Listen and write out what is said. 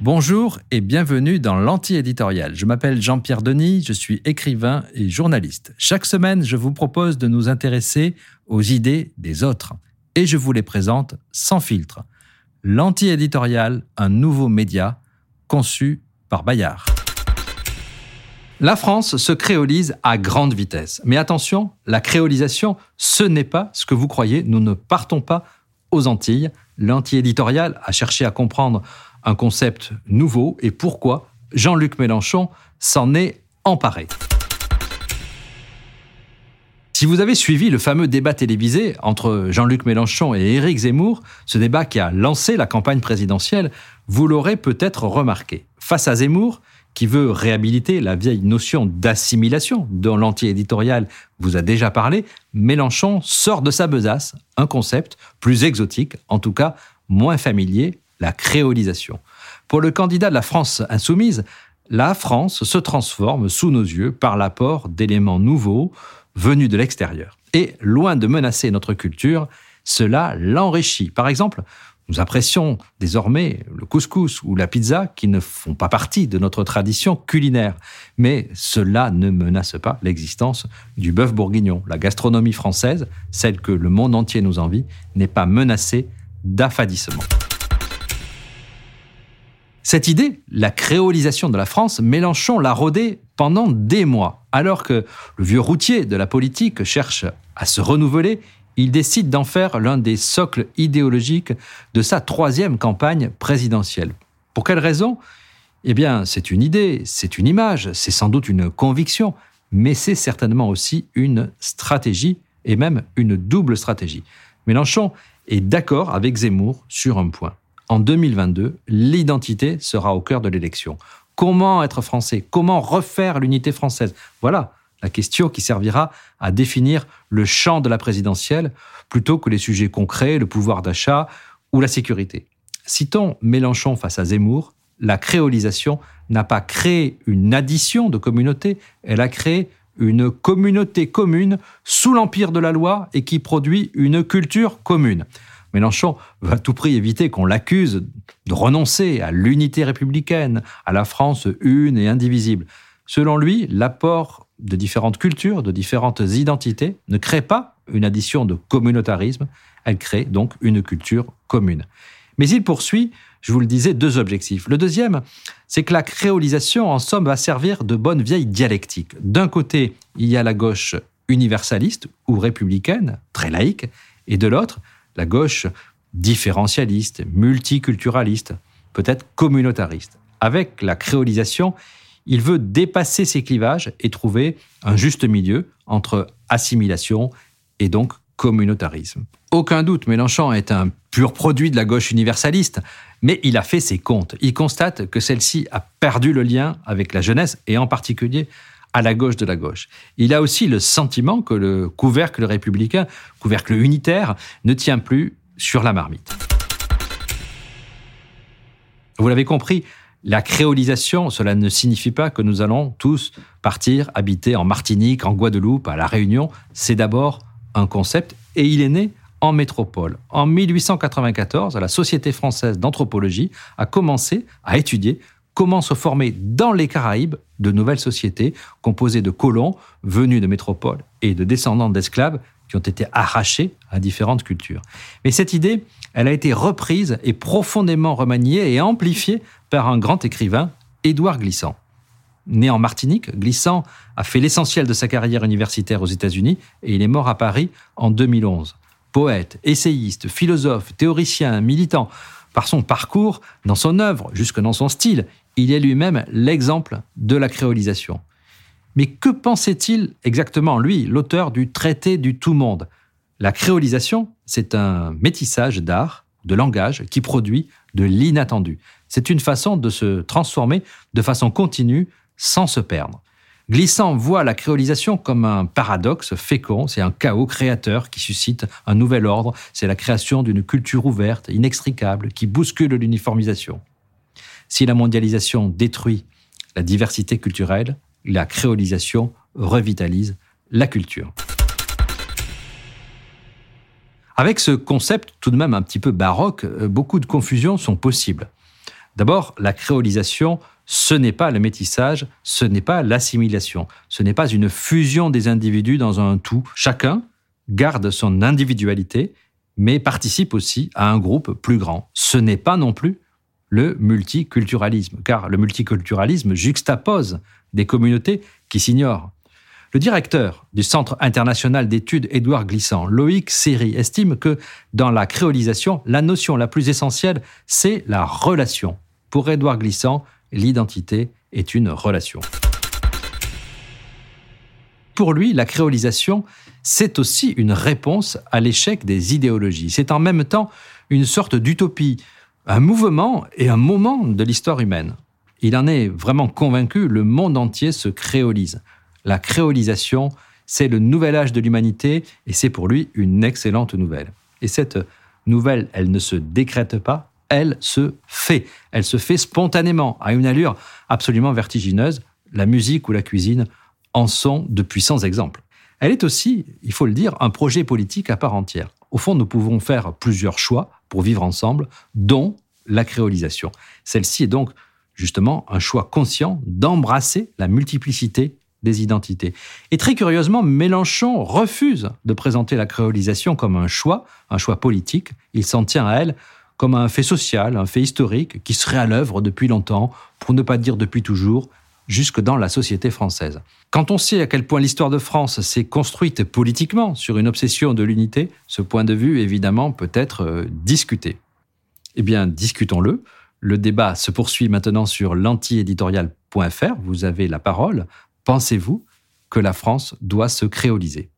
Bonjour et bienvenue dans l'anti-éditorial. Je m'appelle Jean-Pierre Denis, je suis écrivain et journaliste. Chaque semaine, je vous propose de nous intéresser aux idées des autres et je vous les présente sans filtre. L'anti-éditorial, un nouveau média conçu par Bayard. La France se créolise à grande vitesse. Mais attention, la créolisation, ce n'est pas ce que vous croyez. Nous ne partons pas aux Antilles. L'anti-éditorial a cherché à comprendre un concept nouveau et pourquoi Jean-Luc Mélenchon s'en est emparé. Si vous avez suivi le fameux débat télévisé entre Jean-Luc Mélenchon et Éric Zemmour, ce débat qui a lancé la campagne présidentielle, vous l'aurez peut-être remarqué. Face à Zemmour, qui veut réhabiliter la vieille notion d'assimilation dont l'anti-éditorial vous a déjà parlé, Mélenchon sort de sa besace un concept plus exotique, en tout cas moins familier, la créolisation. Pour le candidat de la France insoumise, la France se transforme sous nos yeux par l'apport d'éléments nouveaux venus de l'extérieur. Et loin de menacer notre culture, cela l'enrichit. Par exemple, nous apprécions désormais le couscous ou la pizza qui ne font pas partie de notre tradition culinaire. Mais cela ne menace pas l'existence du bœuf bourguignon. La gastronomie française, celle que le monde entier nous envie, n'est pas menacée d'affadissement. Cette idée, la créolisation de la France, Mélenchon l'a rodée pendant des mois. Alors que le vieux routier de la politique cherche à se renouveler, il décide d'en faire l'un des socles idéologiques de sa troisième campagne présidentielle. Pour quelle raison? Eh bien, c'est une idée, c'est une image, c'est sans doute une conviction, mais c'est certainement aussi une stratégie, et même une double stratégie. Mélenchon est d'accord avec Zemmour sur un point en 2022, l'identité sera au cœur de l'élection. Comment être français? Comment refaire l'unité française? Voilà la question qui servira à définir le champ de la présidentielle plutôt que les sujets concrets, le pouvoir d'achat ou la sécurité. Citons Mélenchon face à Zemmour, la créolisation n'a pas créé une addition de communautés, elle a créé une communauté commune sous l'empire de la loi et qui produit une culture commune. Mélenchon veut à tout prix éviter qu'on l'accuse de renoncer à l'unité républicaine, à la France une et indivisible. Selon lui, l'apport de différentes cultures, de différentes identités, ne crée pas une addition de communautarisme, elle crée donc une culture commune. Mais il poursuit, je vous le disais, deux objectifs. Le deuxième, c'est que la créolisation, en somme, va servir de bonne vieille dialectique. D'un côté, il y a la gauche universaliste ou républicaine, très laïque, et de l'autre, la gauche différentialiste, multiculturaliste, peut-être communautariste. Avec la créolisation, il veut dépasser ces clivages et trouver un juste milieu entre assimilation et donc communautarisme. Aucun doute, Mélenchon est un pur produit de la gauche universaliste, mais il a fait ses comptes. Il constate que celle-ci a perdu le lien avec la jeunesse et en particulier à la gauche de la gauche. Il a aussi le sentiment que le couvercle républicain, couvercle unitaire, ne tient plus sur la marmite. Vous l'avez compris, la créolisation, cela ne signifie pas que nous allons tous partir habiter en Martinique, en Guadeloupe, à La Réunion. C'est d'abord un concept et il est né en métropole. En 1894, la Société française d'anthropologie a commencé à étudier comment se former dans les Caraïbes de nouvelles sociétés composées de colons venus de métropoles et de descendants d'esclaves qui ont été arrachés à différentes cultures. Mais cette idée, elle a été reprise et profondément remaniée et amplifiée par un grand écrivain, Édouard Glissant. Né en Martinique, Glissant a fait l'essentiel de sa carrière universitaire aux États-Unis et il est mort à Paris en 2011. Poète, essayiste, philosophe, théoricien, militant, par son parcours, dans son œuvre, jusque dans son style, il est lui-même l'exemple de la créolisation. Mais que pensait-il exactement, lui, l'auteur du traité du tout-monde La créolisation, c'est un métissage d'art, de langage, qui produit de l'inattendu. C'est une façon de se transformer de façon continue sans se perdre. Glissant voit la créolisation comme un paradoxe fécond, c'est un chaos créateur qui suscite un nouvel ordre, c'est la création d'une culture ouverte, inextricable, qui bouscule l'uniformisation. Si la mondialisation détruit la diversité culturelle, la créolisation revitalise la culture. Avec ce concept tout de même un petit peu baroque, euh, beaucoup de confusions sont possibles. D'abord, la créolisation, ce n'est pas le métissage, ce n'est pas l'assimilation, ce n'est pas une fusion des individus dans un tout. Chacun garde son individualité, mais participe aussi à un groupe plus grand. Ce n'est pas non plus le multiculturalisme, car le multiculturalisme juxtapose des communautés qui s'ignorent. Le directeur du Centre international d'études Édouard Glissant, Loïc Seri, estime que dans la créolisation, la notion la plus essentielle, c'est la relation. Pour Édouard Glissant, l'identité est une relation. Pour lui, la créolisation, c'est aussi une réponse à l'échec des idéologies. C'est en même temps une sorte d'utopie, un mouvement et un moment de l'histoire humaine. Il en est vraiment convaincu, le monde entier se créolise. La créolisation, c'est le nouvel âge de l'humanité et c'est pour lui une excellente nouvelle. Et cette nouvelle, elle ne se décrète pas, elle se fait. Elle se fait spontanément, à une allure absolument vertigineuse. La musique ou la cuisine en sont de puissants exemples. Elle est aussi, il faut le dire, un projet politique à part entière. Au fond, nous pouvons faire plusieurs choix pour vivre ensemble, dont la créolisation. Celle-ci est donc justement un choix conscient d'embrasser la multiplicité des identités. Et très curieusement, Mélenchon refuse de présenter la créolisation comme un choix, un choix politique. Il s'en tient à elle comme un fait social, un fait historique qui serait à l'œuvre depuis longtemps, pour ne pas dire depuis toujours, jusque dans la société française. Quand on sait à quel point l'histoire de France s'est construite politiquement sur une obsession de l'unité, ce point de vue, évidemment, peut être euh, discuté. Eh bien, discutons-le. Le débat se poursuit maintenant sur l'antiéditorial.fr. Vous avez la parole. Pensez-vous que la France doit se créoliser?